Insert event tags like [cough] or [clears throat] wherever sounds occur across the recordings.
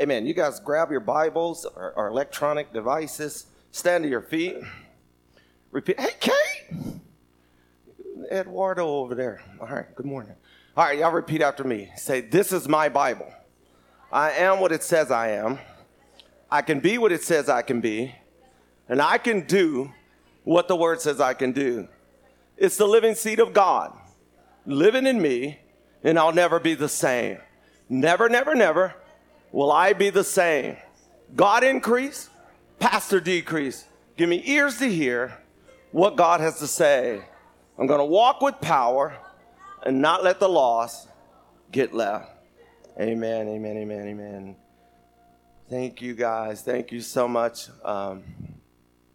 Amen. You guys grab your Bibles or, or electronic devices, stand to your feet. Repeat. Hey, Kate! Eduardo over there. All right, good morning. All right, y'all repeat after me. Say, This is my Bible. I am what it says I am. I can be what it says I can be. And I can do what the word says I can do. It's the living seed of God living in me, and I'll never be the same. Never, never, never will I be the same. God increase, pastor decrease. Give me ears to hear what God has to say. I'm going to walk with power and not let the loss get left. Amen, amen, amen, amen. Thank you guys. Thank you so much. Um,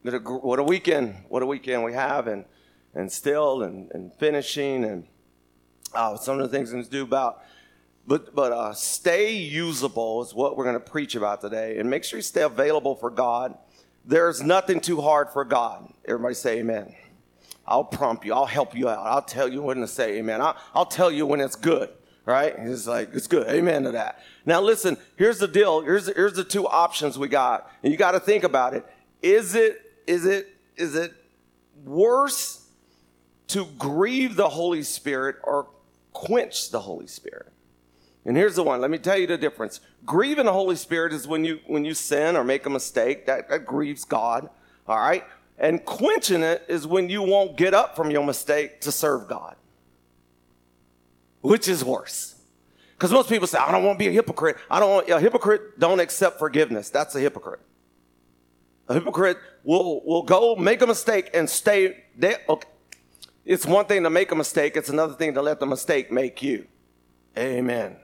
what a weekend. What a weekend we have, and, and still, and, and finishing, and uh, some of the things I'm going to do about. But, but uh, stay usable is what we're going to preach about today. And make sure you stay available for God. There's nothing too hard for God. Everybody say amen. I'll prompt you. I'll help you out. I'll tell you when to say amen. I'll, I'll tell you when it's good, right? It's like, it's good. Amen to that. Now, listen, here's the deal. Here's, here's the two options we got. And you got to think about it. Is it, is it, is it worse to grieve the Holy Spirit or quench the Holy Spirit? And here's the one. Let me tell you the difference. Grieving the Holy Spirit is when you when you sin or make a mistake. That, that grieves God. All right. And quenching it is when you won't get up from your mistake to serve God. Which is worse? Because most people say, I don't want to be a hypocrite. I don't want a hypocrite don't accept forgiveness. That's a hypocrite. A hypocrite will will go make a mistake and stay there. Okay. It's one thing to make a mistake, it's another thing to let the mistake make you. Amen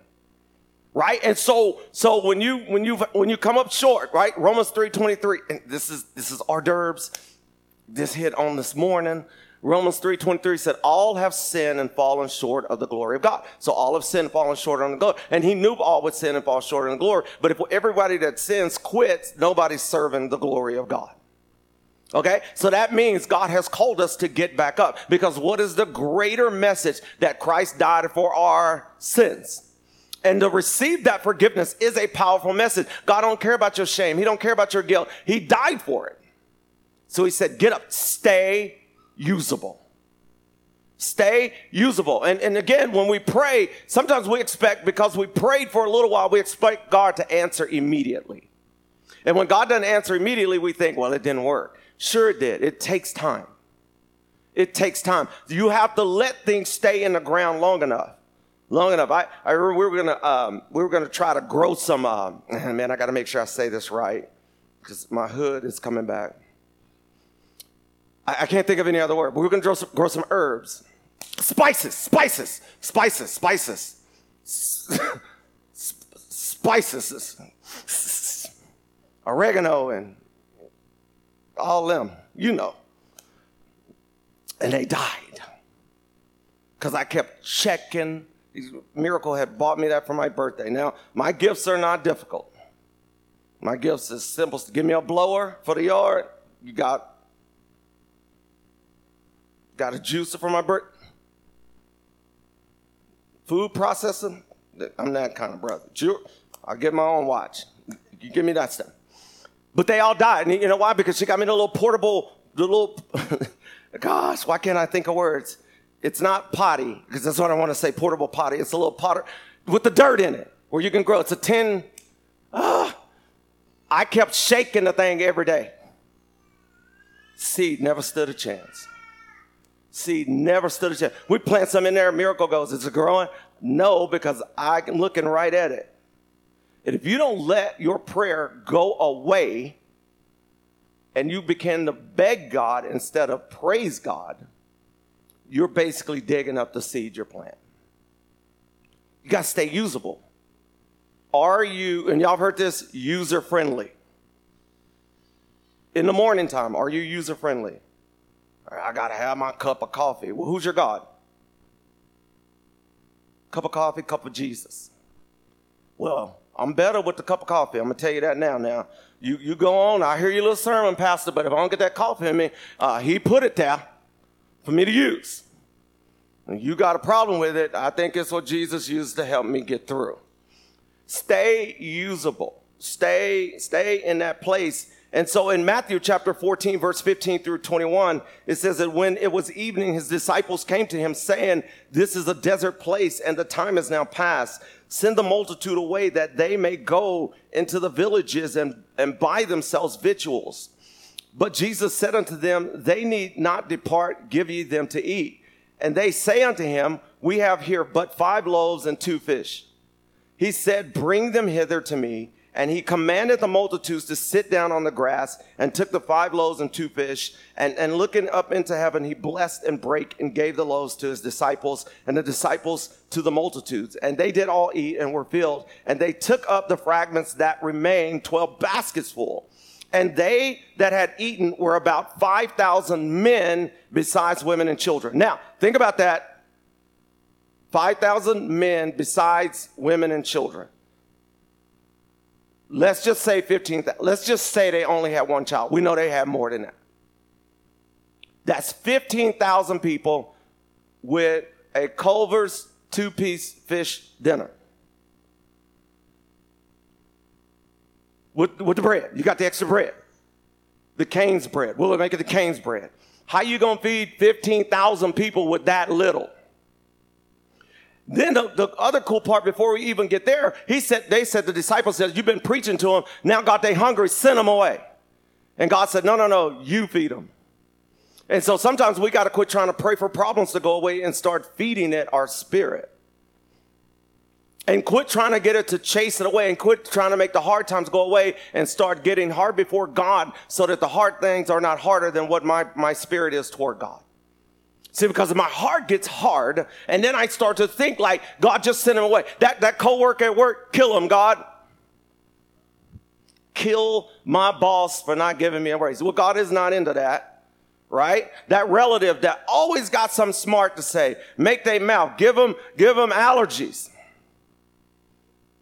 right? And so so when you when you when you come up short right? Romans 3.23 and this is this is hors d'oeuvres. This hit on this morning. Romans 3.23 said all have sinned and fallen short of the glory of god. So all have sinned and fallen short of the glory. And he knew all would sin and fall short of the glory. But if everybody that sins quits nobody's serving the glory of god. Okay, so that means God has called us to get back up. Because what is the greater message that Christ died for our sins? And to receive that forgiveness is a powerful message. God don't care about your shame. He don't care about your guilt. He died for it. So he said, get up, stay usable. Stay usable. And, and again, when we pray, sometimes we expect, because we prayed for a little while, we expect God to answer immediately. And when God doesn't answer immediately, we think, well, it didn't work. Sure, it did. It takes time. It takes time. You have to let things stay in the ground long enough long enough. I, I remember we were gonna um, we were gonna try to grow some. Uh, [clears throat] man, I got to make sure I say this right because my hood is coming back. I, I, can't think of any other word. But we are gonna grow some, grow some herbs, spices, spices, spices, spices, spices, oregano, and all them. You know. And they died because I kept checking Miracle had bought me that for my birthday. Now, my gifts are not difficult. My gifts is simple. Give me a blower for the yard. You got got a juicer for my birthday. Food processing. I'm that kind of brother. I'll get my own watch. You give me that stuff. But they all died. And you know why? Because she got me the little portable, the little, [laughs] gosh, why can't I think of words? It's not potty, because that's what I want to say, portable potty. It's a little potter with the dirt in it where you can grow. It's a tin. Ah, I kept shaking the thing every day. Seed never stood a chance. Seed never stood a chance. We plant some in there, miracle goes. Is it growing? No, because I'm looking right at it. And if you don't let your prayer go away and you begin to beg God instead of praise God, you're basically digging up the seed you're planting. You got to stay usable. Are you, and y'all have heard this, user friendly? In the morning time, are you user friendly? I got to have my cup of coffee. Well, who's your God? Cup of coffee, cup of Jesus. Well, I'm better with the cup of coffee. I'm going to tell you that now. Now, you, you go on. I hear your little sermon, Pastor, but if I don't get that coffee in me, uh, he put it there for me to use. And you got a problem with it. I think it's what Jesus used to help me get through. Stay usable. Stay, stay in that place. And so in Matthew chapter 14, verse 15 through 21, it says that when it was evening, his disciples came to him saying, this is a desert place and the time is now past. Send the multitude away that they may go into the villages and, and buy themselves victuals. But Jesus said unto them, they need not depart, give ye them to eat. And they say unto him, we have here but five loaves and two fish. He said, bring them hither to me. And he commanded the multitudes to sit down on the grass and took the five loaves and two fish. And, and looking up into heaven, he blessed and brake and gave the loaves to his disciples and the disciples to the multitudes. And they did all eat and were filled. And they took up the fragments that remained, 12 baskets full. And they that had eaten were about 5,000 men besides women and children. Now, think about that. 5,000 men besides women and children. Let's just say 15, let's just say they only had one child. We know they had more than that. That's 15,000 people with a Culver's two piece fish dinner. With, with the bread. You got the extra bread. The Cane's bread. We'll make it the Cane's bread. How you going to feed 15,000 people with that little? Then the, the, other cool part before we even get there, he said, they said, the disciples said, you've been preaching to them. Now God, they hungry, send them away. And God said, no, no, no, you feed them. And so sometimes we got to quit trying to pray for problems to go away and start feeding it our spirit. And quit trying to get it to chase it away and quit trying to make the hard times go away and start getting hard before God so that the hard things are not harder than what my, my spirit is toward God. See, because my heart gets hard, and then I start to think like, God just sent him away. That, that coworker at work, kill him, God. Kill my boss for not giving me a raise. Well, God is not into that, right? That relative that always got something smart to say, make their mouth, give them, give them allergies.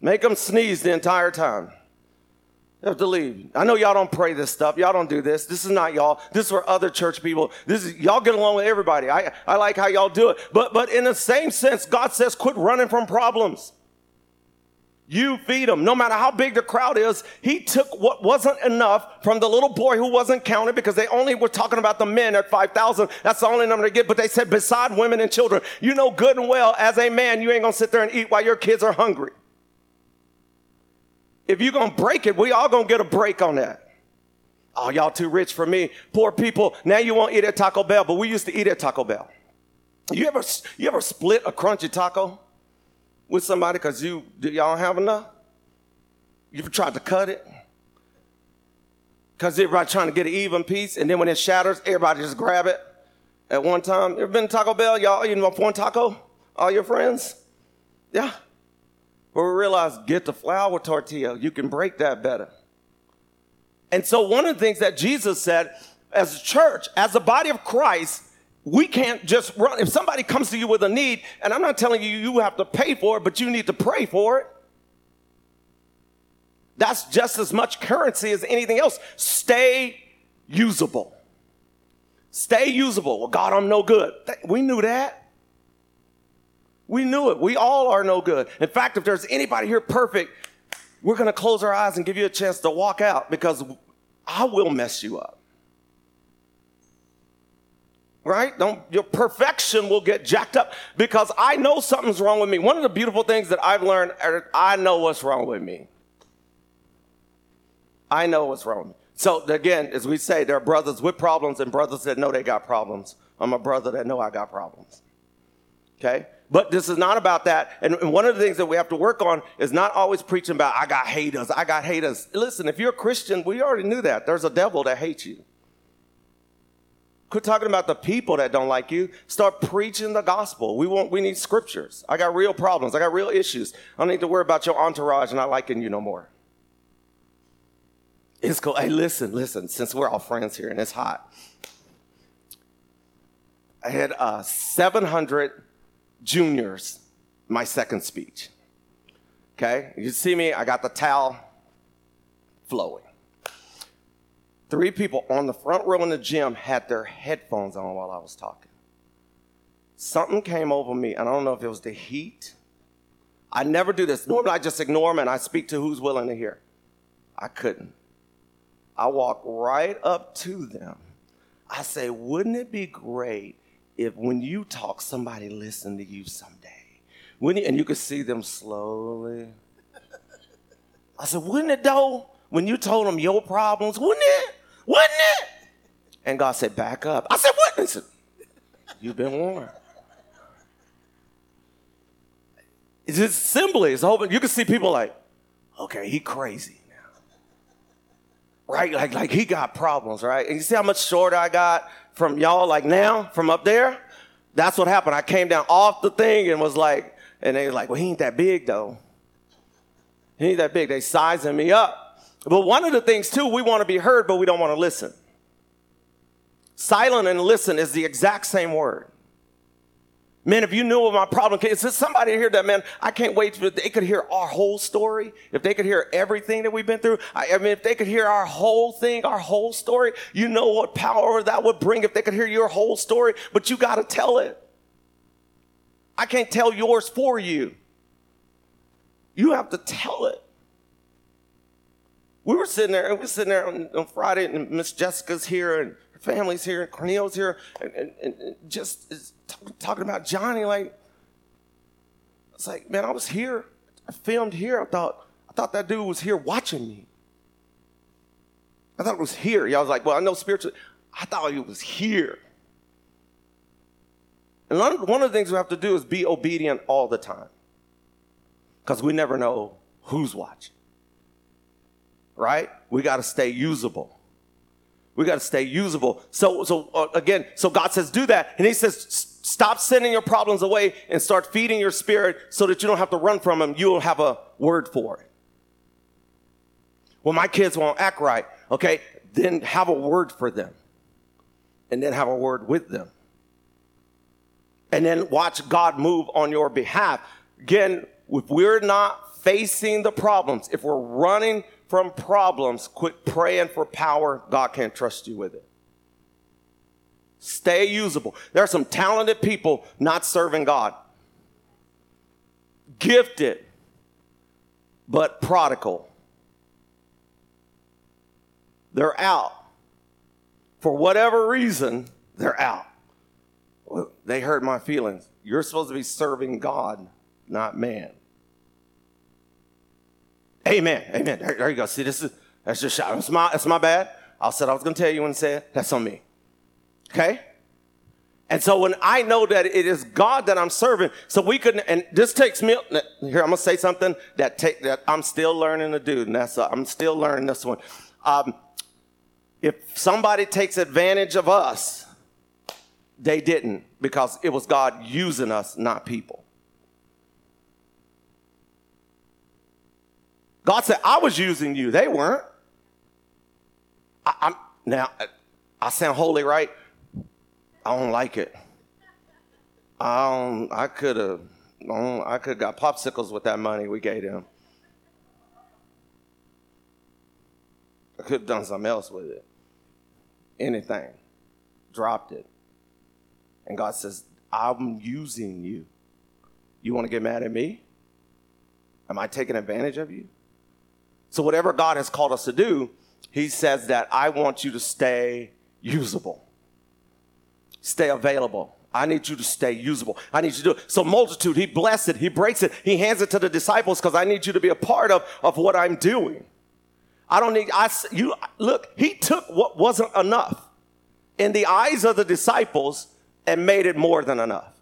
Make them sneeze the entire time. You have to leave. I know y'all don't pray this stuff. Y'all don't do this. This is not y'all. This is for other church people. This is y'all get along with everybody. I, I like how y'all do it. But but in the same sense, God says quit running from problems. You feed them. No matter how big the crowd is, he took what wasn't enough from the little boy who wasn't counted because they only were talking about the men at 5,000. That's the only number they get. But they said beside women and children, you know good and well as a man, you ain't going to sit there and eat while your kids are hungry. If you're going to break it, we all going to get a break on that. Oh, y'all too rich for me. Poor people. Now you won't eat at Taco Bell, but we used to eat at Taco Bell. You ever, you ever split a crunchy taco with somebody because you, y'all have enough? You ever tried to cut it? Because everybody trying to get an even piece, and then when it shatters, everybody just grab it at one time. You ever been to Taco Bell? Y'all eating off one taco? All your friends? Yeah. But we realized get the flour tortilla. You can break that better. And so one of the things that Jesus said as a church, as a body of Christ, we can't just run. If somebody comes to you with a need, and I'm not telling you you have to pay for it, but you need to pray for it. That's just as much currency as anything else. Stay usable. Stay usable. Well, God, I'm no good. We knew that. We knew it. We all are no good. In fact, if there's anybody here perfect, we're going to close our eyes and give you a chance to walk out because I will mess you up. Right? Don't, your perfection will get jacked up because I know something's wrong with me. One of the beautiful things that I've learned, I know what's wrong with me. I know what's wrong. So again, as we say, there are brothers with problems and brothers that know they got problems. I'm a brother that know I got problems. Okay? But this is not about that. And, one of the things that we have to work on is not always preaching about, I got haters, I got haters. Listen, if you're a Christian, we already knew that. There's a devil that hates you. Quit talking about the people that don't like you. Start preaching the gospel. We want, we need scriptures. I got real problems. I got real issues. I don't need to worry about your entourage not liking you no more. It's cool. Hey, listen, listen, since we're all friends here and it's hot. I had uh, 700 juniors my second speech. Okay? You see me, I got the towel flowing. Three people on the front row in the gym had their headphones on while I was talking. Something came over me, and I don't know if it was the heat. I never do this. Normally, I just ignore them and I speak to who's willing to hear. I couldn't. I walked right up to them. I say, wouldn't it be great if when you talk, somebody listen to you someday? Wouldn't you, and you could see them slowly. I said, wouldn't it though? When you told them your problems, wouldn't it? Wouldn't it? And God said, back up. I said, what? He said, you've been warned. It's just simply, it's open. You can see people like, okay, he crazy now. Right? Like, like he got problems, right? And you see how much shorter I got from y'all, like now, from up there? That's what happened. I came down off the thing and was like, and they were like, well, he ain't that big though. He ain't that big. They sizing me up. But one of the things too, we want to be heard, but we don't want to listen. Silent and listen is the exact same word. Man, if you knew what my problem is, there somebody here that, man, I can't wait for they could hear our whole story. If they could hear everything that we've been through, I, I, mean, if they could hear our whole thing, our whole story, you know what power that would bring if they could hear your whole story, but you got to tell it. I can't tell yours for you. You have to tell it. We were sitting there, and we were sitting there on, on Friday, and Miss Jessica's here, and her family's here, and Cornel's here, and, and, and just t- talking about Johnny. Like, it's like, man, I was here. I filmed here. I thought, I thought that dude was here watching me. I thought it was here. I was like, well, I know spiritually. I thought it was here. And one of the things we have to do is be obedient all the time. Because we never know who's watching. Right? We got to stay usable. We got to stay usable. So, so uh, again, so God says, do that. And he says, Stop sending your problems away and start feeding your spirit so that you don't have to run from them. You'll have a word for it. Well, my kids won't act right. Okay, then have a word for them. And then have a word with them. And then watch God move on your behalf. Again, if we're not facing the problems, if we're running from problems, quit praying for power. God can't trust you with it. Stay usable. There are some talented people not serving God. Gifted, but prodigal. They're out. For whatever reason, they're out. They hurt my feelings. You're supposed to be serving God, not man. Amen. Amen. There, there you go. See, this is that's just that's my that's my bad. I said I was gonna tell you when I said that's on me. Okay? And so when I know that it is God that I'm serving, so we could, and this takes me, here, I'm gonna say something that take, that I'm still learning to do, and that's, uh, I'm still learning this one. Um, if somebody takes advantage of us, they didn't because it was God using us, not people. God said, I was using you. They weren't. I, am now, I sound holy, right? I don't like it. I don't, I could have, I could have got popsicles with that money we gave him. I could have done something else with it. Anything. Dropped it. And God says, I'm using you. You want to get mad at me? Am I taking advantage of you? So, whatever God has called us to do, He says that I want you to stay usable stay available. I need you to stay usable. I need you to do it. So multitude, he blesses it, he breaks it, he hands it to the disciples because I need you to be a part of, of what I'm doing. I don't need, I, you, look, he took what wasn't enough in the eyes of the disciples and made it more than enough.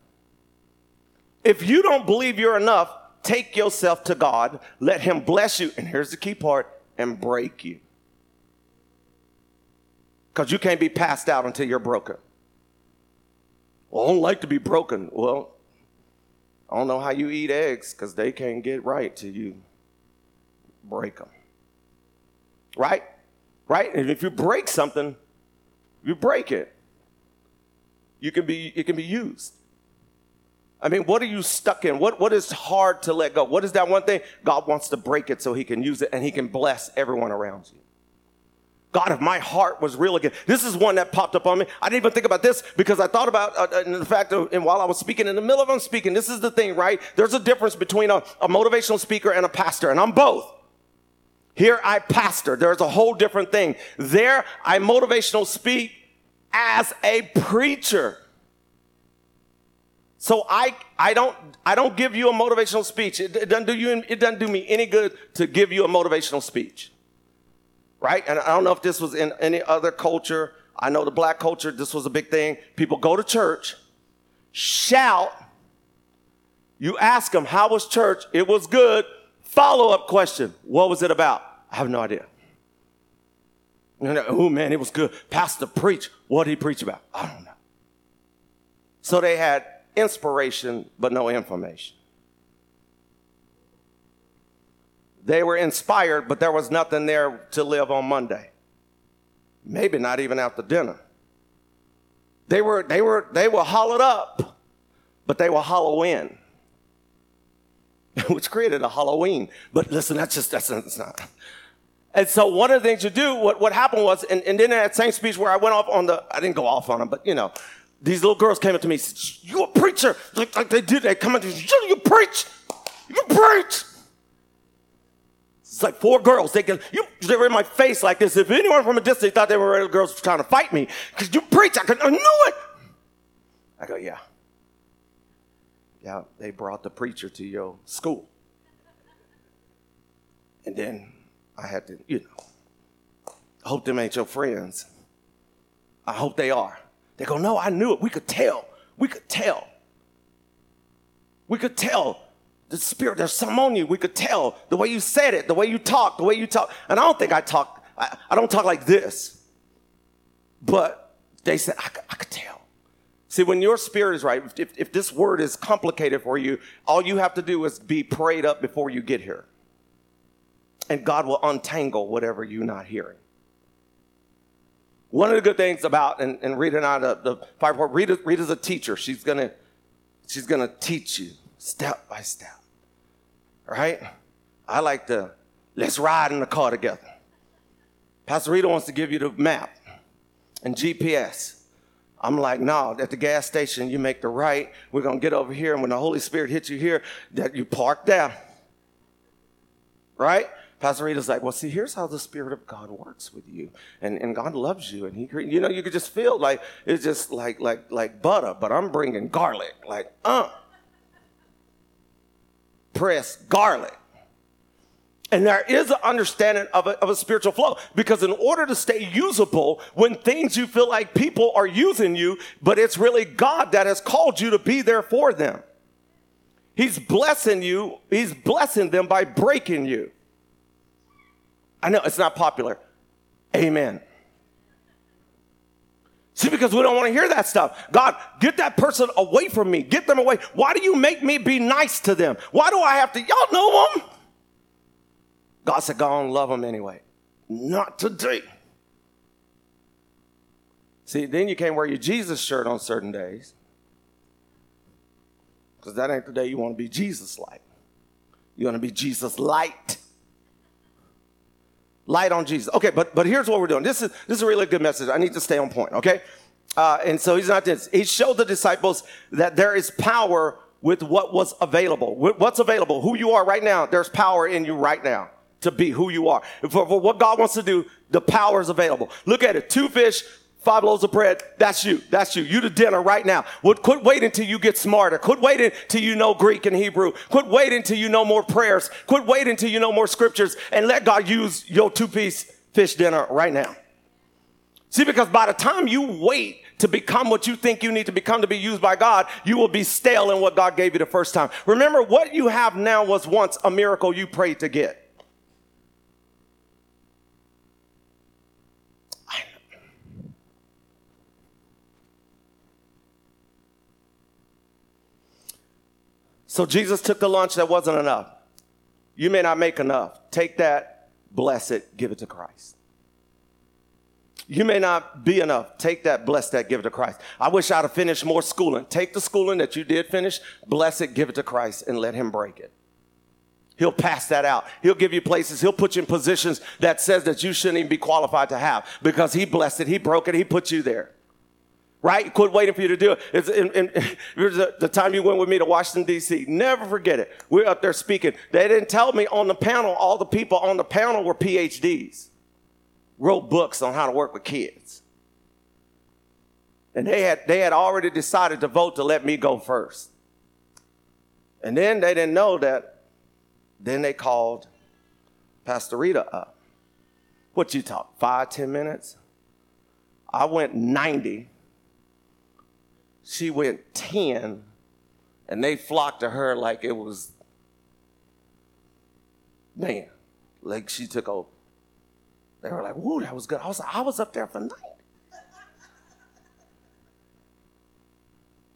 If you don't believe you're enough, take yourself to God, let him bless you, and here's the key part, and break you. Because you can't be passed out until you're broken. Well, I don't like to be broken. Well, I don't know how you eat eggs because they can't get right till you break them. Right? Right? And if you break something, you break it. You can be, it can be used. I mean, what are you stuck in? What, what is hard to let go? What is that one thing? God wants to break it so he can use it and he can bless everyone around you. God, if my heart was real again. This is one that popped up on me. I didn't even think about this because I thought about, uh, uh the fact, of, and while I was speaking, in the middle of them speaking, this is the thing, right? There's a difference between a, a motivational speaker and a pastor, and I'm both. Here I pastor. There's a whole different thing. There I motivational speak as a preacher. So I, I don't, I don't give you a motivational speech. It, it, doesn't do you, it doesn't do me any good to give you a motivational speech. Right? And I don't know if this was in any other culture. I know the black culture, this was a big thing. People go to church, shout. You ask them, how was church? It was good. Follow up question. What was it about? I have no idea. oh man, it was good. Pastor preach. What did he preach about? I don't know. So they had inspiration, but no information. They were inspired, but there was nothing there to live on Monday. Maybe not even after dinner. They were, they were, they were hollowed up, but they were hollow in, [laughs] which created a Halloween. But listen, that's just, that's, that's not. And so one of the things you do, what, what happened was, and, and then that same speech where I went off on the, I didn't go off on them, but you know, these little girls came up to me and said, You a preacher? Like, like they did. They come up to me, You preach. You preach. It's like four girls. They, get, you, they were in my face like this. If anyone from a distance thought they were girls trying to fight me, because you preach, I, could, I knew it. I go, Yeah. Yeah, they brought the preacher to your school. And then I had to, you know, I hope them ain't your friends. I hope they are. They go, No, I knew it. We could tell. We could tell. We could tell the spirit, there's something on you. We could tell the way you said it, the way you talk, the way you talk. And I don't think I talk, I, I don't talk like this. But they said, I, I could tell. See, when your spirit is right, if, if this word is complicated for you, all you have to do is be prayed up before you get here. And God will untangle whatever you're not hearing. One of the good things about, and, and Rita and I, the, the fire report, Rita, Rita's a teacher. She's gonna, she's gonna teach you step by step. Right? I like to, let's ride in the car together. Pastor Rita wants to give you the map and GPS. I'm like, no, at the gas station, you make the right. We're going to get over here. And when the Holy Spirit hits you here, that you park there. Right? Pastor Rita's like, well, see, here's how the Spirit of God works with you, and, and God loves you, and He, you know, you could just feel like it's just like like like butter, but I'm bringing garlic, like uh, press garlic. And there is an understanding of a, of a spiritual flow because in order to stay usable, when things you feel like people are using you, but it's really God that has called you to be there for them. He's blessing you. He's blessing them by breaking you. I know it's not popular. Amen. See, because we don't want to hear that stuff. God, get that person away from me. Get them away. Why do you make me be nice to them? Why do I have to? Y'all know them. God said, go on, love them anyway. Not today. See, then you can't wear your Jesus shirt on certain days. Because that ain't the day you want to be Jesus like. You want to be Jesus light light on Jesus. Okay, but but here's what we're doing. This is this is a really good message. I need to stay on point. Okay, uh, and so he's not this. He showed the disciples that there is power with what was available. What's available? Who you are right now. There's power in you right now to be who you are. For, for what God wants to do, the power is available. Look at it. Two fish, five loaves of bread. That's you. That's you. You to dinner right now. Would quit waiting until you get smarter. Quit waiting till you know Greek and Hebrew. Quit waiting until you know more prayers. Quit waiting until you know more scriptures and let God use your two piece fish dinner right now. See, because by the time you wait to become what you think you need to become to be used by God, you will be stale in what God gave you the first time. Remember, what you have now was once a miracle you prayed to get. So Jesus took the lunch that wasn't enough. You may not make enough. Take that, bless it, give it to Christ. You may not be enough. Take that, bless that, give it to Christ. I wish I'd have finished more schooling. Take the schooling that you did finish, bless it, give it to Christ, and let Him break it. He'll pass that out. He'll give you places. He'll put you in positions that says that you shouldn't even be qualified to have because He blessed it. He broke it. He put you there. Right? Quit waiting for you to do it. It's in, in, [laughs] the, the time you went with me to Washington, D.C. Never forget it. We're up there speaking. They didn't tell me on the panel, all the people on the panel were PhDs, wrote books on how to work with kids. And they had, they had already decided to vote to let me go first. And then they didn't know that, then they called Pastor Rita up. What you talk, five, ten minutes? I went 90 she went 10 and they flocked to her like it was man like she took over. They were like whoa that was good. I was i was up there for 90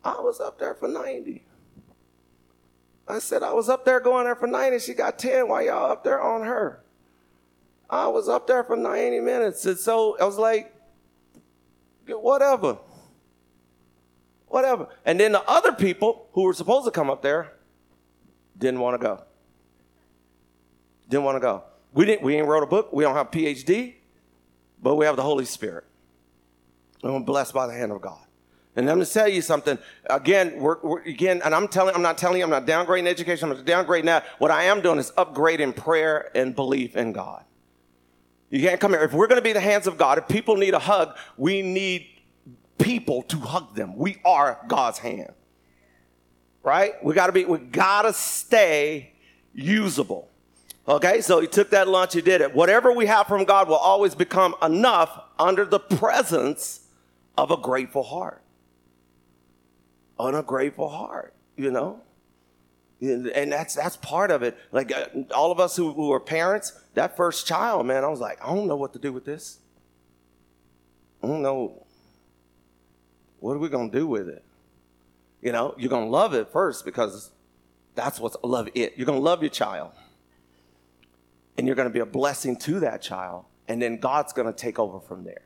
i was up there for 90 i said i was up there going there for 90 she got 10 while y'all up there on her? I was up there for 90 minutes. And so i was like whatever whatever. And then the other people who were supposed to come up there didn't want to go. Didn't want to go. We didn't. We ain't wrote a book. We don't have PhD, but we have the Holy Spirit. And we're blessed by the hand of God. And I'm going to tell you something again. We're, we're, again, and I'm telling. I'm not telling you. I'm not downgrading education. I'm not downgrading that. What I am doing is upgrading prayer and belief in God. You can't come here. If we're going to be the hands of God, if people need a hug, we need people to hug them. We are God's hand. Right? We gotta be, we gotta stay usable. Okay, so he took that lunch, he did it. Whatever we have from God will always become enough under the presence of a grateful heart. On a grateful heart, you know? And that's that's part of it. Like uh, all of us who, who are parents, that first child, man, I was like, I don't know what to do with this. I don't know what are we going to do with it? You know, you're going to love it first because that's what's love it. You're going to love your child. And you're going to be a blessing to that child. And then God's going to take over from there.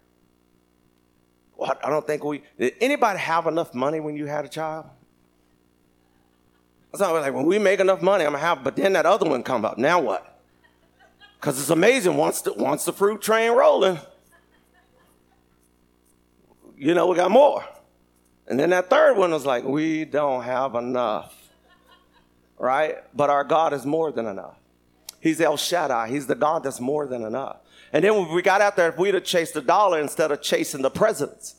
Well, I don't think we, did anybody have enough money when you had a child? It's not like when we make enough money, I'm gonna have, but then that other one come up. Now what? Because it's amazing once the, once the fruit train rolling, you know, we got more. And then that third one was like, we don't have enough. Right? But our God is more than enough. He's El Shaddai. He's the God that's more than enough. And then when we got out there, if we'd have chased the dollar instead of chasing the presence,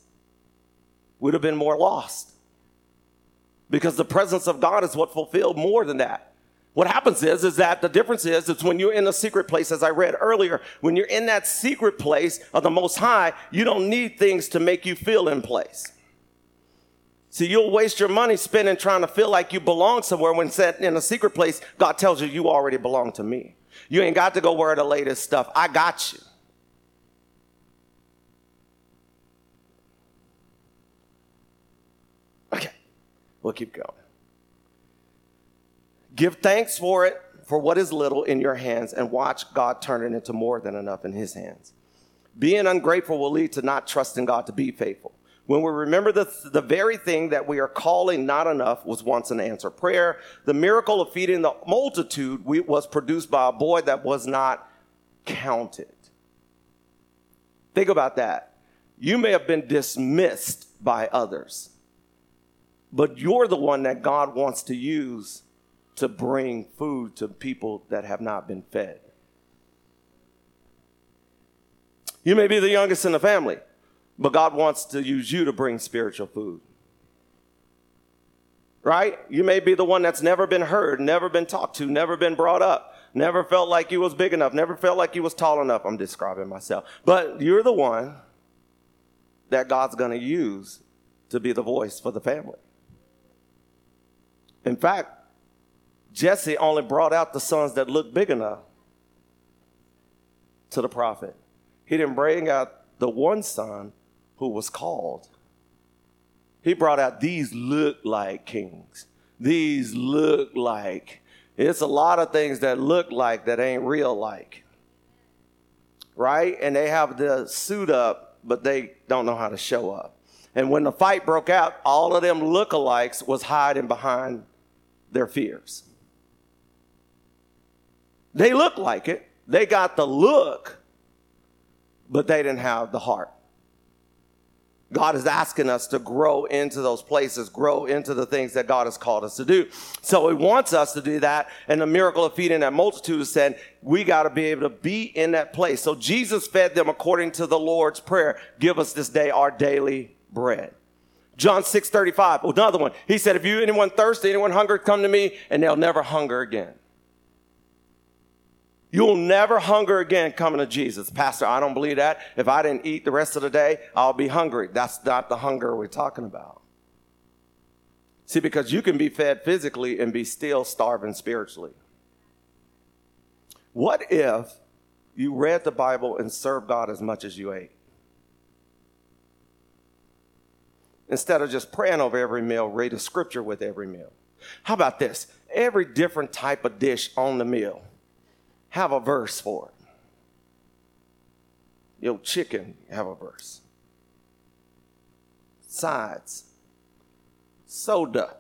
we'd have been more lost. Because the presence of God is what fulfilled more than that. What happens is, is that the difference is, it's when you're in a secret place, as I read earlier, when you're in that secret place of the Most High, you don't need things to make you feel in place. See, you'll waste your money spending trying to feel like you belong somewhere when set in a secret place, God tells you you already belong to me. You ain't got to go wear the latest stuff. I got you. Okay, we'll keep going. Give thanks for it, for what is little in your hands, and watch God turn it into more than enough in his hands. Being ungrateful will lead to not trusting God to be faithful. When we remember the, the very thing that we are calling not enough was once an answer prayer, the miracle of feeding the multitude was produced by a boy that was not counted. Think about that. You may have been dismissed by others, but you're the one that God wants to use to bring food to people that have not been fed. You may be the youngest in the family. But God wants to use you to bring spiritual food. Right? You may be the one that's never been heard, never been talked to, never been brought up, never felt like you was big enough, never felt like you was tall enough. I'm describing myself. But you're the one that God's going to use to be the voice for the family. In fact, Jesse only brought out the sons that looked big enough to the prophet. He didn't bring out the one son who was called. He brought out these look like kings. These look like. It's a lot of things that look like that ain't real like. Right? And they have the suit up, but they don't know how to show up. And when the fight broke out, all of them lookalikes was hiding behind their fears. They looked like it. They got the look, but they didn't have the heart. God is asking us to grow into those places, grow into the things that God has called us to do. So He wants us to do that. And the miracle of feeding that multitude said, we got to be able to be in that place. So Jesus fed them according to the Lord's prayer. Give us this day our daily bread. John 6 35, another one. He said, if you anyone thirsty, anyone hungry, come to me and they'll never hunger again. You'll never hunger again coming to Jesus. Pastor, I don't believe that. If I didn't eat the rest of the day, I'll be hungry. That's not the hunger we're talking about. See, because you can be fed physically and be still starving spiritually. What if you read the Bible and served God as much as you ate? Instead of just praying over every meal, read a scripture with every meal. How about this? Every different type of dish on the meal have a verse for it. Your chicken, have a verse. Sides, soda,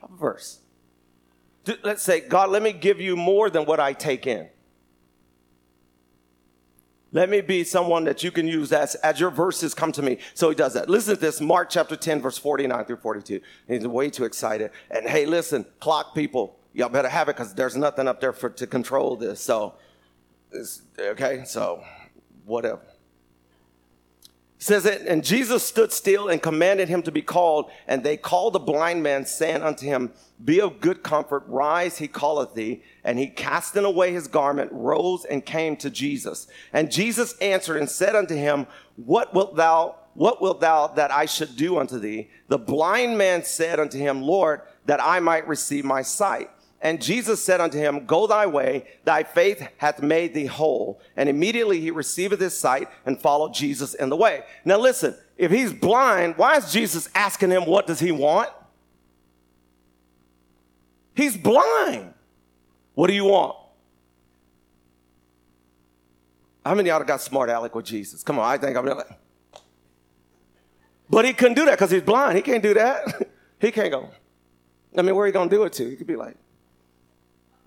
have a verse. Let's say, God, let me give you more than what I take in. Let me be someone that you can use as, as your verses come to me. So he does that. Listen to this, Mark chapter 10, verse 49 through 42. He's way too excited. And hey, listen, clock people, y'all better have it because there's nothing up there for to control this. So, okay, so whatever. says it, and Jesus stood still and commanded him to be called, and they called the blind man, saying unto him, Be of good comfort, rise, he calleth thee. And he casting away his garment, rose and came to Jesus. And Jesus answered and said unto him, What wilt thou what wilt thou that I should do unto thee? The blind man said unto him, Lord, that I might receive my sight. And Jesus said unto him, Go thy way, thy faith hath made thee whole. And immediately he received his sight and followed Jesus in the way. Now listen, if he's blind, why is Jesus asking him, What does he want? He's blind. What do you want? How many of y'all got smart aleck with Jesus? Come on, I think I'm like. But he couldn't do that because he's blind. He can't do that. [laughs] he can't go. I mean, where are you going to do it to? He could be like,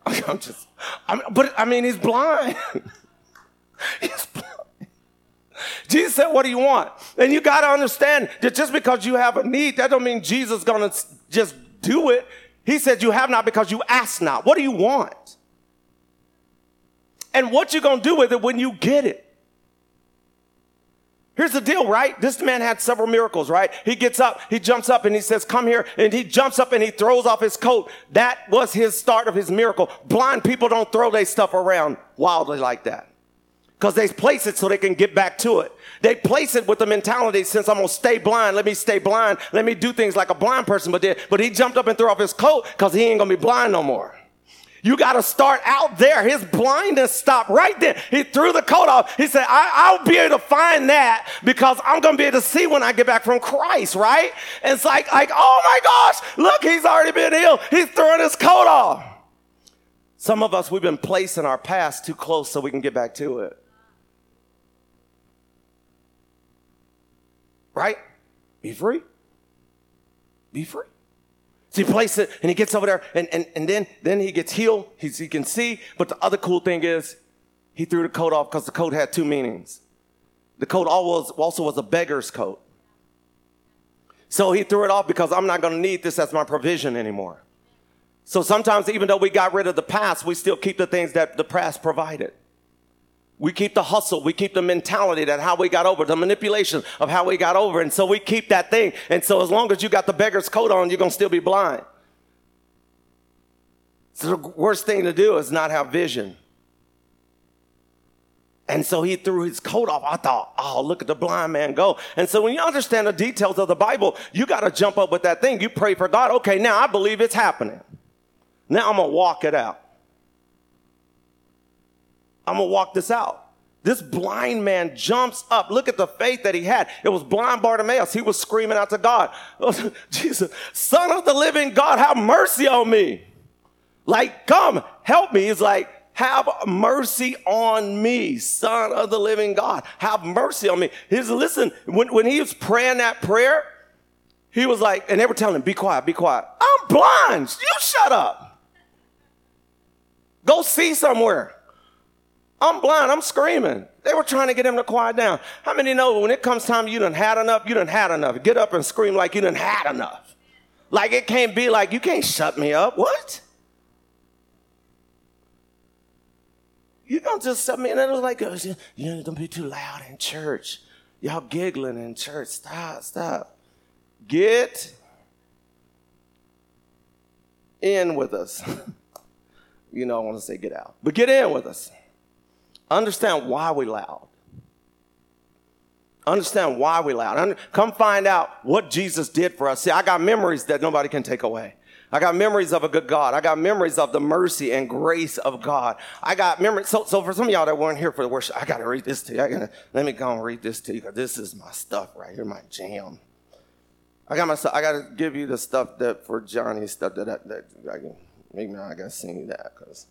[laughs] I'm just, I'm, but I mean, he's blind. [laughs] he's blind. Jesus said, What do you want? And you got to understand that just because you have a need, that don't mean Jesus going to just do it. He said, You have not because you ask not. What do you want? And what you going to do with it when you get it? Here's the deal, right? This man had several miracles, right? He gets up, he jumps up and he says, come here. And he jumps up and he throws off his coat. That was his start of his miracle. Blind people don't throw their stuff around wildly like that. Cause they place it so they can get back to it. They place it with the mentality, since I'm gonna stay blind, let me stay blind. Let me do things like a blind person but did. But he jumped up and threw off his coat cause he ain't gonna be blind no more. You got to start out there. His blindness stopped right there. He threw the coat off. He said, I, will be able to find that because I'm going to be able to see when I get back from Christ, right? And it's like, like, oh my gosh, look, he's already been healed. He's throwing his coat off. Some of us, we've been placing our past too close so we can get back to it. Right? Be free. Be free. So he places it and he gets over there and, and, and then, then he gets healed. He's, he can see. But the other cool thing is he threw the coat off because the coat had two meanings. The coat also was a beggar's coat. So he threw it off because I'm not going to need this as my provision anymore. So sometimes, even though we got rid of the past, we still keep the things that the past provided. We keep the hustle. We keep the mentality that how we got over, the manipulation of how we got over. And so we keep that thing. And so as long as you got the beggar's coat on, you're going to still be blind. So the worst thing to do is not have vision. And so he threw his coat off. I thought, oh, look at the blind man go. And so when you understand the details of the Bible, you got to jump up with that thing. You pray for God. Okay, now I believe it's happening. Now I'm going to walk it out. I'm gonna walk this out. This blind man jumps up. Look at the faith that he had. It was blind Bartimaeus. He was screaming out to God, [laughs] Jesus, son of the living God, have mercy on me. Like, come, help me. He's like, have mercy on me, son of the living God. Have mercy on me. He's listen, when, when he was praying that prayer, he was like, and they were telling him, be quiet, be quiet. I'm blind. You shut up. Go see somewhere. I'm blind. I'm screaming. They were trying to get him to quiet down. How many know when it comes time you done had enough, you done had enough. Get up and scream like you done had enough. Like it can't be like, you can't shut me up. What? You don't just shut me and it was like, oh, you don't be too loud in church. Y'all giggling in church. Stop, stop. Get in with us. [laughs] you know, I want to say get out, but get in with us. Understand why we loud. Understand why we loud. Come find out what Jesus did for us. See, I got memories that nobody can take away. I got memories of a good God. I got memories of the mercy and grace of God. I got memories. So, so for some of y'all that weren't here for the worship, I got to read this to you. I gotta, let me go and read this to you because this is my stuff right here, my jam. I got my. I got to give you the stuff that for Johnny's stuff that, that, that I can, make maybe I got to sing you that because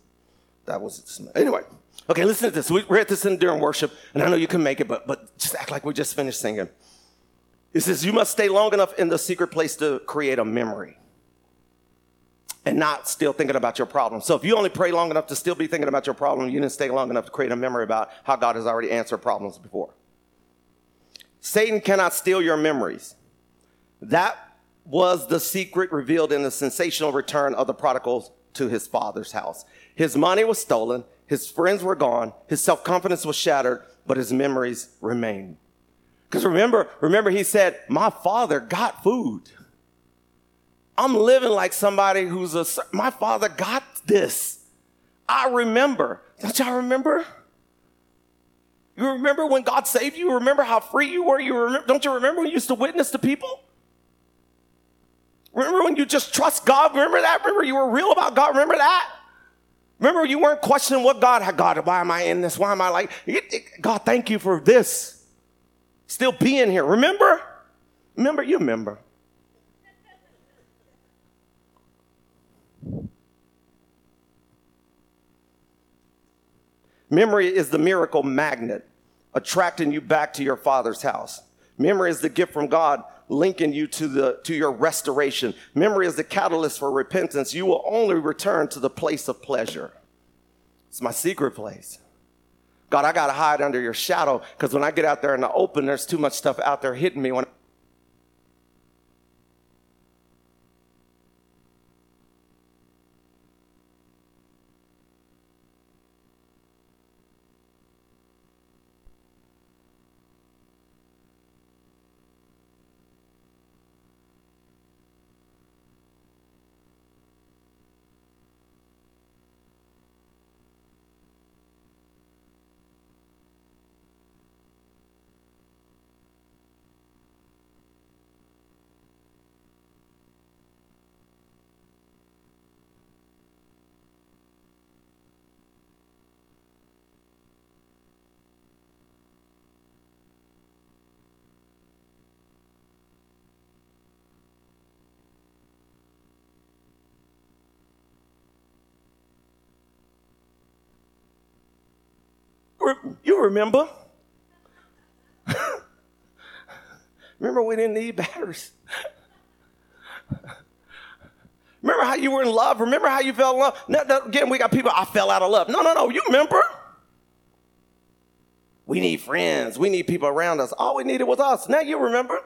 that was, anyway. Okay, listen to this. We, are at this in during worship, and I know you can make it, but, but just act like we just finished singing. It says, You must stay long enough in the secret place to create a memory and not still thinking about your problem. So if you only pray long enough to still be thinking about your problem, you didn't stay long enough to create a memory about how God has already answered problems before. Satan cannot steal your memories. That was the secret revealed in the sensational return of the prodigal to his father's house. His money was stolen, his friends were gone, his self confidence was shattered, but his memories remained. Because remember, remember, he said, My father got food. I'm living like somebody who's a, my father got this. I remember. Don't y'all remember? You remember when God saved you? Remember how free you were? You remember, don't you remember when you used to witness to people? Remember when you just trust God? Remember that? Remember you were real about God? Remember that? Remember you weren't questioning what God had. God, why am I in this? Why am I like, God, thank you for this. Still being here. Remember? Remember? You remember. Memory is the miracle magnet attracting you back to your father's house. Memory is the gift from God linking you to the to your restoration. Memory is the catalyst for repentance. You will only return to the place of pleasure. It's my secret place. God, I got to hide under your shadow because when I get out there in the open, there's too much stuff out there hitting me. When You remember. [laughs] remember we didn't need batteries. remember how you were in love? Remember how you fell in love? No, no, again, we got people, I fell out of love. No, no, no. You remember? We need friends. We need people around us. All we needed was us. Now you remember.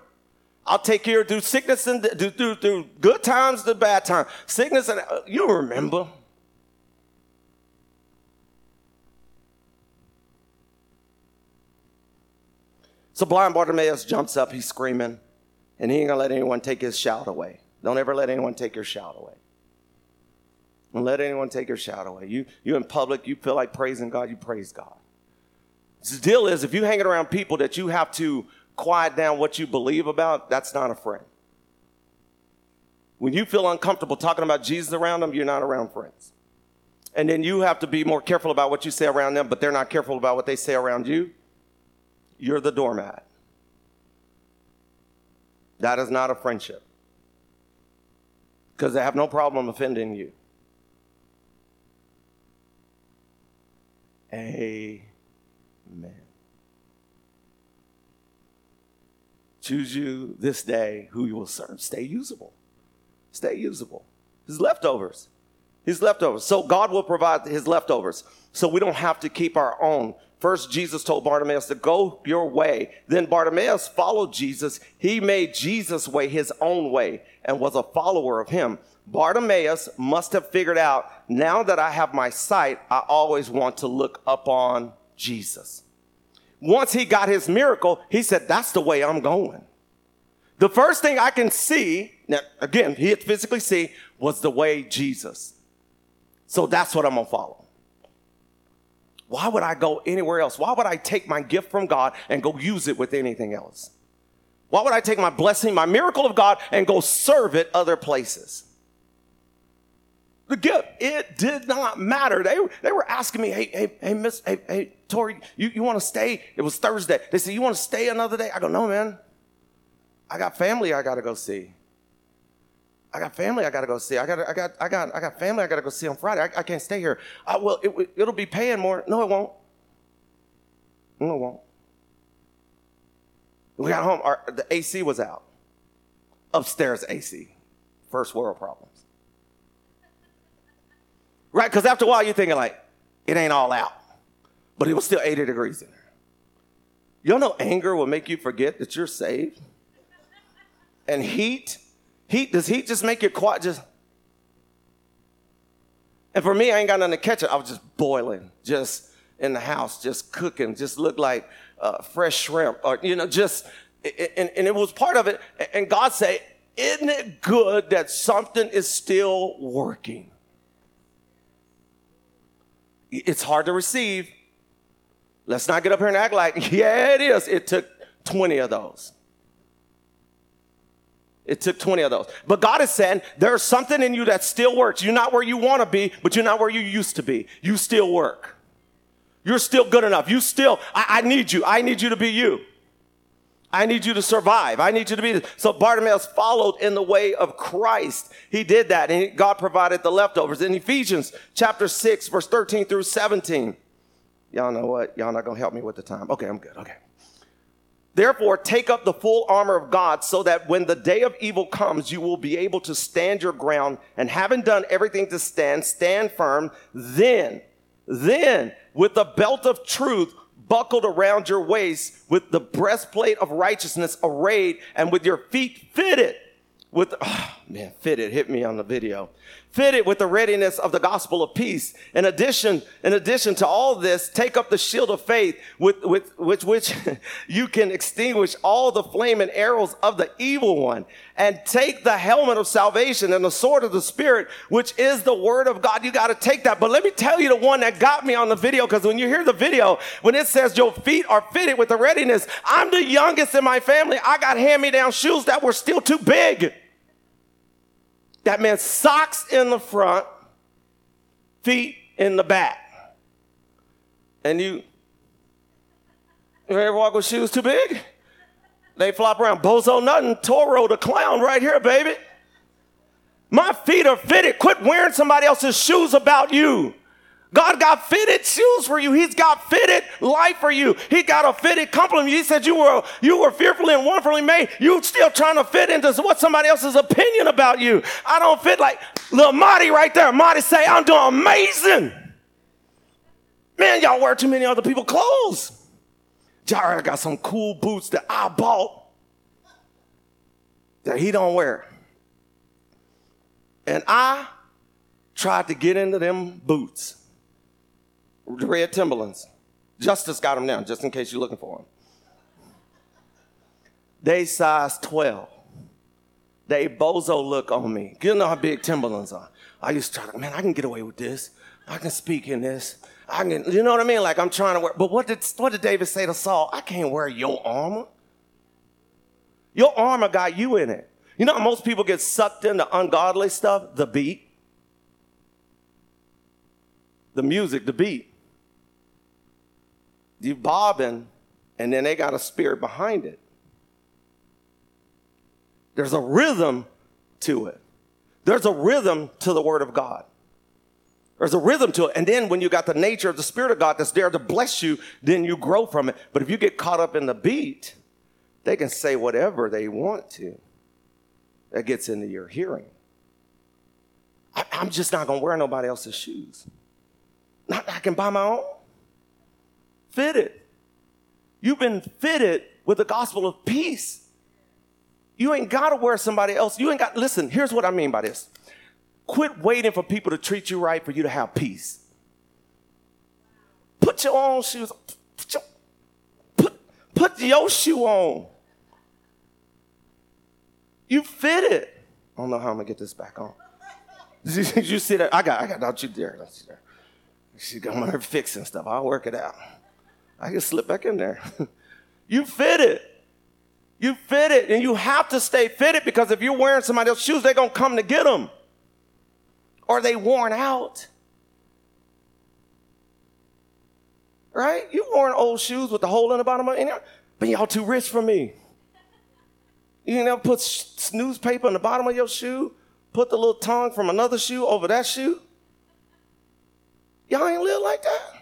I'll take care of through sickness and through, through good times to bad times. Sickness and uh, you remember. So blind Bartimaeus jumps up, he's screaming, and he ain't gonna let anyone take his shout away. Don't ever let anyone take your shout away. Don't let anyone take your shout away. You, you in public, you feel like praising God, you praise God. The deal is, if you hanging around people that you have to quiet down what you believe about, that's not a friend. When you feel uncomfortable talking about Jesus around them, you're not around friends. And then you have to be more careful about what you say around them, but they're not careful about what they say around you you're the doormat. That is not a friendship. Because they have no problem offending you. Amen. Choose you this day who you will serve. Stay usable. Stay usable. His leftovers. His leftovers. So God will provide his leftovers. So we don't have to keep our own. First, Jesus told Bartimaeus to go your way. Then Bartimaeus followed Jesus. He made Jesus' way his own way and was a follower of him. Bartimaeus must have figured out now that I have my sight, I always want to look upon Jesus. Once he got his miracle, he said, That's the way I'm going. The first thing I can see, now again, he had physically see, was the way Jesus. So that's what I'm gonna follow. Why would I go anywhere else? Why would I take my gift from God and go use it with anything else? Why would I take my blessing, my miracle of God, and go serve it other places? The gift, it did not matter. They, they were asking me, hey, hey, hey, Miss, hey, hey, Tori, you, you want to stay? It was Thursday. They said, you want to stay another day? I go, no, man. I got family I got to go see. I got family I got to go see. I got, I got, I got, I got family I got to go see on Friday. I, I can't stay here. I, well, it, it'll be paying more. No, it won't. No, it won't. We got home. Our, the AC was out. Upstairs AC. First world problems. Right? Because after a while, you're thinking like, it ain't all out. But it was still 80 degrees in there. Y'all know anger will make you forget that you're saved? And heat Heat, does heat just make you quiet? Just and for me, I ain't got nothing to catch it. I was just boiling, just in the house, just cooking, just looked like uh, fresh shrimp, or you know, just and, and it was part of it. And God said, "Isn't it good that something is still working?" It's hard to receive. Let's not get up here and act like, [laughs] yeah, it is. It took 20 of those. It took 20 of those. But God is saying there's something in you that still works. You're not where you want to be, but you're not where you used to be. You still work. You're still good enough. You still, I, I need you. I need you to be you. I need you to survive. I need you to be. So Bartimaeus followed in the way of Christ. He did that and God provided the leftovers. In Ephesians chapter 6, verse 13 through 17. Y'all know what? Y'all not going to help me with the time. Okay, I'm good. Okay. Therefore, take up the full armor of God so that when the day of evil comes, you will be able to stand your ground and having done everything to stand, stand firm. Then, then with the belt of truth buckled around your waist with the breastplate of righteousness arrayed and with your feet fitted with, oh [sighs] man, fitted, hit me on the video fitted with the readiness of the gospel of peace. In addition, in addition to all this, take up the shield of faith with, with, which [laughs] you can extinguish all the flaming arrows of the evil one and take the helmet of salvation and the sword of the spirit, which is the word of God. You got to take that. But let me tell you the one that got me on the video. Cause when you hear the video, when it says your feet are fitted with the readiness, I'm the youngest in my family. I got hand me down shoes that were still too big. That meant socks in the front, feet in the back. And you, you ever walk with shoes too big? They flop around. Bozo nothing. Toro the clown right here, baby. My feet are fitted. Quit wearing somebody else's shoes about you. God got fitted shoes for you. He's got fitted life for you. He got a fitted compliment. He said you were, you were fearfully and wonderfully made. You still trying to fit into what somebody else's opinion about you. I don't fit like little Marty right there. Marty say, I'm doing amazing. Man, y'all wear too many other people's clothes. Jared got some cool boots that I bought that he don't wear. And I tried to get into them boots red Timberlands. Justice got them now, just in case you're looking for them. They size 12. They bozo look on me. You know how big Timberlands are. I used to try to, man, I can get away with this. I can speak in this. I can, you know what I mean? Like I'm trying to wear, but what did, what did David say to Saul? I can't wear your armor. Your armor got you in it. You know how most people get sucked into ungodly stuff? The beat. The music, the beat you bobbing, and then they got a spirit behind it. There's a rhythm to it. There's a rhythm to the Word of God. There's a rhythm to it. And then when you got the nature of the Spirit of God that's there to bless you, then you grow from it. But if you get caught up in the beat, they can say whatever they want to. That gets into your hearing. I, I'm just not gonna wear nobody else's shoes. Not I can buy my own. Fitted. You've been fitted with the gospel of peace. You ain't gotta wear somebody else. You ain't got, listen, here's what I mean by this. Quit waiting for people to treat you right for you to have peace. Put your own shoes, put your, put, put your shoe on. You fit it. I don't know how I'm gonna get this back on. Did [laughs] you see that? I got, I got, don't you dare. She's going there fixing stuff. I'll work it out. I can slip back in there. [laughs] you fit it. You fit it, and you have to stay fitted because if you're wearing somebody else's shoes, they're gonna come to get them. Or they worn out. Right? You worn old shoes with the hole in the bottom of it, but y'all too rich for me. You never put snooze paper in the bottom of your shoe, put the little tongue from another shoe over that shoe. Y'all ain't live like that.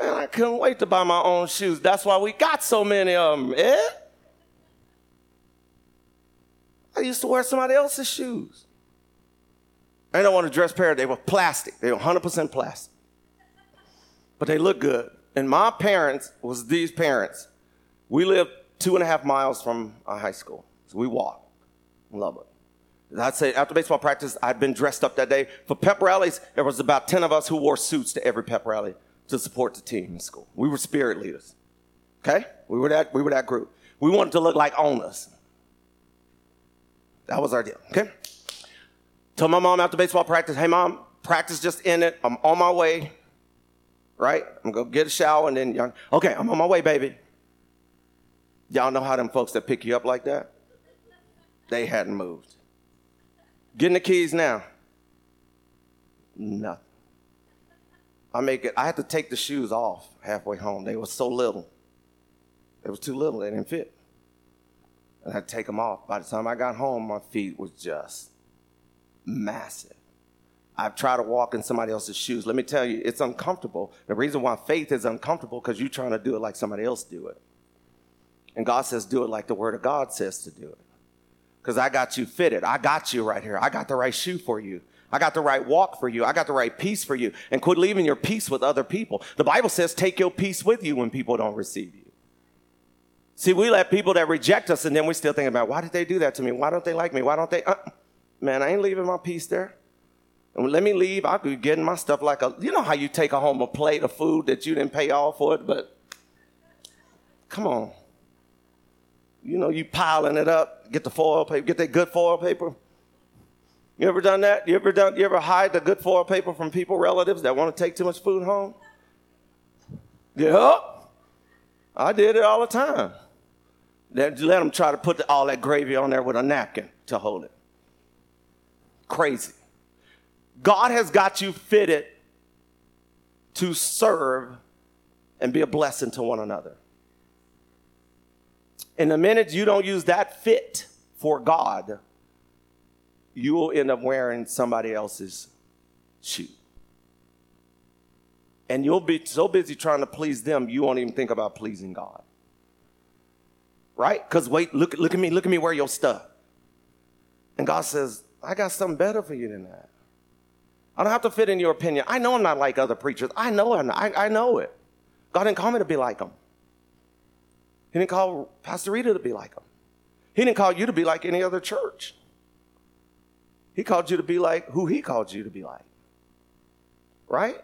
Man, I couldn't wait to buy my own shoes. That's why we got so many of them, eh? I used to wear somebody else's shoes. I don't want to dress pair. They were plastic. They were 100% plastic. But they look good. And my parents was these parents. We lived two and a half miles from our high school. So we walked. Love it. I'd say after baseball practice, I'd been dressed up that day. For pep rallies, there was about 10 of us who wore suits to every pep rally to support the team in school. We were spirit leaders. Okay? We were that, we were that group. We wanted to look like owners. That was our deal. Okay? Told my mom after baseball practice, hey mom, practice just ended. I'm on my way. Right? I'm gonna get a shower and then okay, I'm on my way, baby. Y'all know how them folks that pick you up like that? They hadn't moved. Getting the keys now. Nothing. I make it, I had to take the shoes off halfway home. They were so little. They were too little, they didn't fit. And I had to take them off. By the time I got home, my feet was just massive. I've tried to walk in somebody else's shoes. Let me tell you, it's uncomfortable. The reason why faith is uncomfortable because you're trying to do it like somebody else do it. And God says, do it like the Word of God says to do it. Because I got you fitted. I got you right here. I got the right shoe for you. I got the right walk for you. I got the right peace for you. And quit leaving your peace with other people. The Bible says, take your peace with you when people don't receive you. See, we let people that reject us and then we still think about, why did they do that to me? Why don't they like me? Why don't they? Uh, man, I ain't leaving my peace there. And let me leave. I'll be getting my stuff like a, you know how you take home a plate of food that you didn't pay all for it, but come on. You know, you piling it up, get the foil paper, get that good foil paper. You ever done that? You ever done? You ever hide the good foil paper from people, relatives that want to take too much food home? Yeah, I did it all the time. Then let them try to put all that gravy on there with a napkin to hold it. Crazy. God has got you fitted to serve and be a blessing to one another. And the minute you don't use that fit for God, you will end up wearing somebody else's shoe. And you'll be so busy trying to please them, you won't even think about pleasing God. Right? Because wait, look, look at me, look at me wear your stuff. And God says, I got something better for you than that. I don't have to fit in your opinion. I know I'm not like other preachers. I know I'm not, I, I know it. God didn't call me to be like them. He didn't call Pastor Rita to be like them. He didn't call you to be like any other church. He called you to be like who he called you to be like. Right?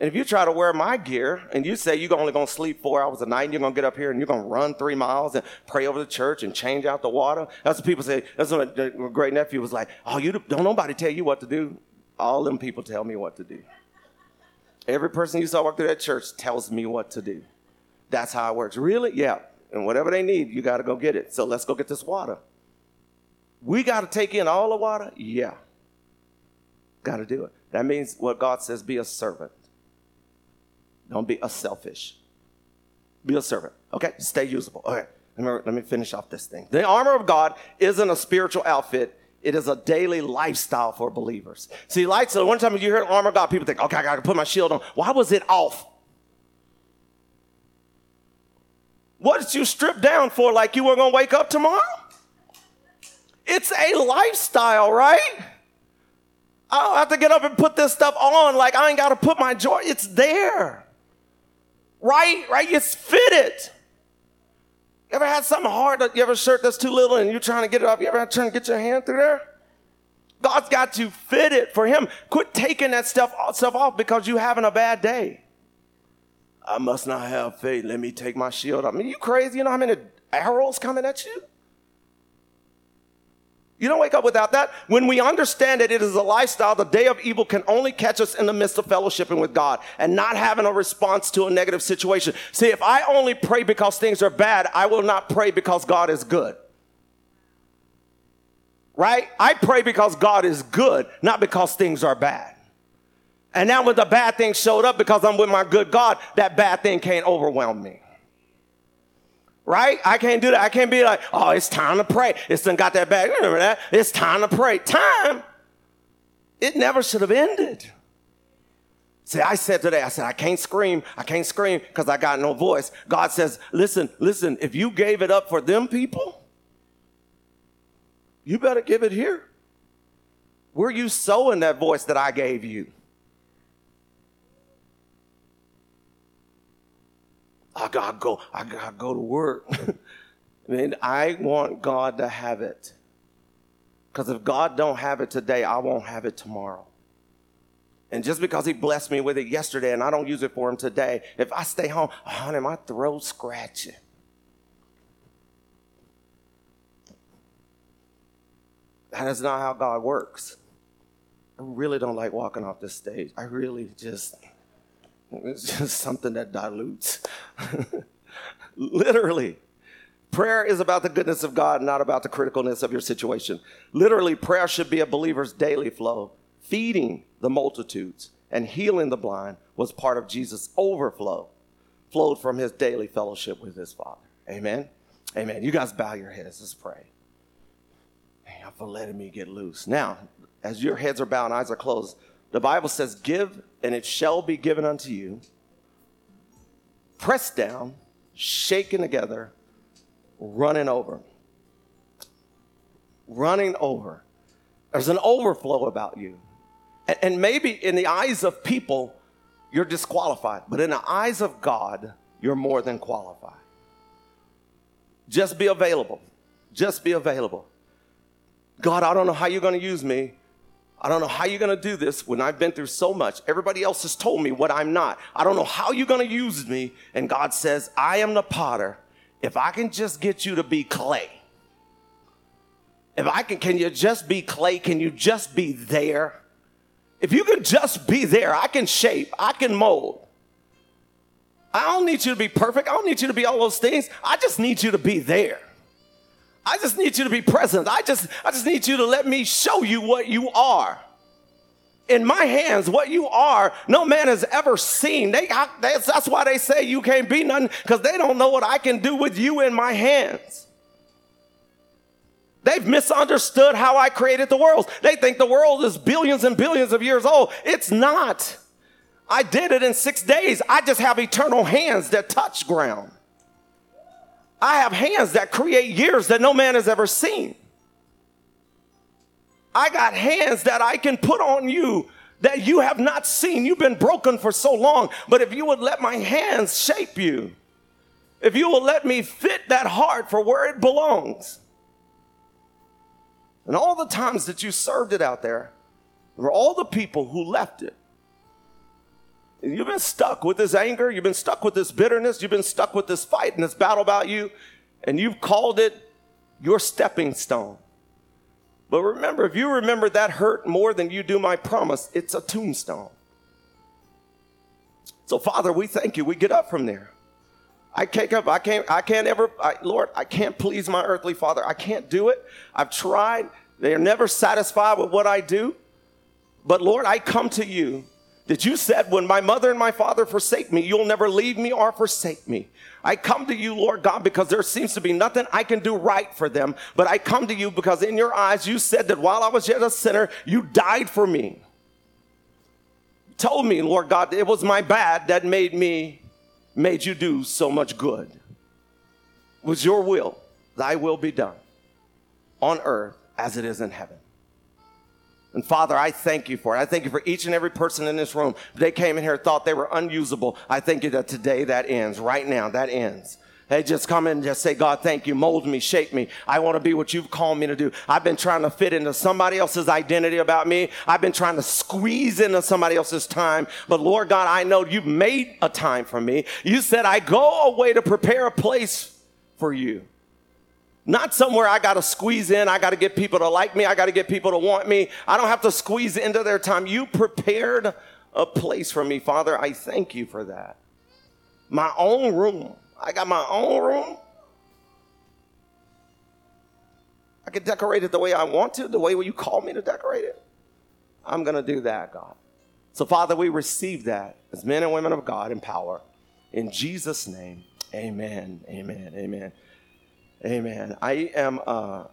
And if you try to wear my gear and you say you're only going to sleep four hours a night and you're going to get up here and you're going to run three miles and pray over the church and change out the water, that's what people say. That's what my great nephew was like, oh, you don't nobody tell you what to do. All them people tell me what to do. Every person you saw walk through that church tells me what to do. That's how it works. Really? Yeah. And whatever they need, you got to go get it. So let's go get this water. We got to take in all the water? Yeah. Got to do it. That means what God says be a servant. Don't be a selfish. Be a servant. Okay? Stay usable. Okay. Let me, let me finish off this thing. The armor of God isn't a spiritual outfit. It is a daily lifestyle for believers. See, like, so one time you hear armor of God, people think, okay, I got to put my shield on. Why was it off? What did you strip down for like you were going to wake up tomorrow? It's a lifestyle, right? I don't have to get up and put this stuff on. Like I ain't got to put my joy. It's there. Right? Right? It's fitted. You ever had something hard? You ever shirt that's too little and you're trying to get it off? You ever had to try to get your hand through there? God's got you fitted for Him. Quit taking that stuff, stuff off because you're having a bad day. I must not have faith. Let me take my shield off. I mean, you crazy? You know how many arrows coming at you? You don't wake up without that. When we understand that it is a lifestyle, the day of evil can only catch us in the midst of fellowshipping with God and not having a response to a negative situation. See, if I only pray because things are bad, I will not pray because God is good. Right? I pray because God is good, not because things are bad. And now when the bad thing showed up because I'm with my good God, that bad thing can't overwhelm me. Right? I can't do that. I can't be like, oh, it's time to pray. It's done got that bad. Remember that? It's time to pray. Time. It never should have ended. See, I said today, I said, I can't scream. I can't scream because I got no voice. God says, listen, listen, if you gave it up for them people, you better give it here. Were you sowing that voice that I gave you? I gotta go, I gotta go to work. [laughs] I mean, I want God to have it. Because if God don't have it today, I won't have it tomorrow. And just because he blessed me with it yesterday and I don't use it for him today, if I stay home, oh, honey, my throat scratching. That is not how God works. I really don't like walking off this stage. I really just it's just something that dilutes. [laughs] Literally. Prayer is about the goodness of God, not about the criticalness of your situation. Literally, prayer should be a believer's daily flow. Feeding the multitudes and healing the blind was part of Jesus' overflow, flowed from his daily fellowship with his Father. Amen. Amen. You guys bow your heads. Let's pray. Thank you for letting me get loose. Now, as your heads are bowed and eyes are closed, the Bible says, Give and it shall be given unto you. Pressed down, shaken together, running over. Running over. There's an overflow about you. And, and maybe in the eyes of people, you're disqualified, but in the eyes of God, you're more than qualified. Just be available. Just be available. God, I don't know how you're going to use me, I don't know how you're going to do this when I've been through so much. Everybody else has told me what I'm not. I don't know how you're going to use me. And God says, I am the potter. If I can just get you to be clay, if I can, can you just be clay? Can you just be there? If you can just be there, I can shape, I can mold. I don't need you to be perfect. I don't need you to be all those things. I just need you to be there. I just need you to be present. I just, I just need you to let me show you what you are. In my hands, what you are, no man has ever seen. They, I, that's, that's why they say you can't be nothing, because they don't know what I can do with you in my hands. They've misunderstood how I created the world. They think the world is billions and billions of years old. It's not. I did it in six days. I just have eternal hands that touch ground. I have hands that create years that no man has ever seen. I got hands that I can put on you that you have not seen. You've been broken for so long, but if you would let my hands shape you, if you will let me fit that heart for where it belongs, and all the times that you served it out there, there were all the people who left it You've been stuck with this anger. You've been stuck with this bitterness. You've been stuck with this fight and this battle about you. And you've called it your stepping stone. But remember, if you remember that hurt more than you do my promise, it's a tombstone. So, Father, we thank you. We get up from there. I can't up. I can't, I can't ever, I, Lord, I can't please my earthly father. I can't do it. I've tried. They are never satisfied with what I do. But Lord, I come to you that you said, When my mother and my father forsake me, you'll never leave me or forsake me. I come to you, Lord God, because there seems to be nothing I can do right for them. But I come to you because in your eyes, you said that while I was yet a sinner, you died for me. You told me, Lord God, it was my bad that made me, made you do so much good. It was your will, thy will be done on earth as it is in heaven. And Father, I thank you for it. I thank you for each and every person in this room. They came in here, thought they were unusable. I thank you that today that ends. Right now, that ends. Hey, just come in and just say, God, thank you. Mold me, shape me. I want to be what you've called me to do. I've been trying to fit into somebody else's identity about me. I've been trying to squeeze into somebody else's time. But Lord God, I know you've made a time for me. You said, I go away to prepare a place for you. Not somewhere I got to squeeze in. I got to get people to like me. I got to get people to want me. I don't have to squeeze into their time. You prepared a place for me, Father. I thank you for that. My own room I got my own room. I can decorate it the way I want to, the way you call me to decorate it. I'm to do that, God. So, Father, we receive that as men and women of God in power. In Jesus' name, amen, amen, amen, amen. I am. Uh,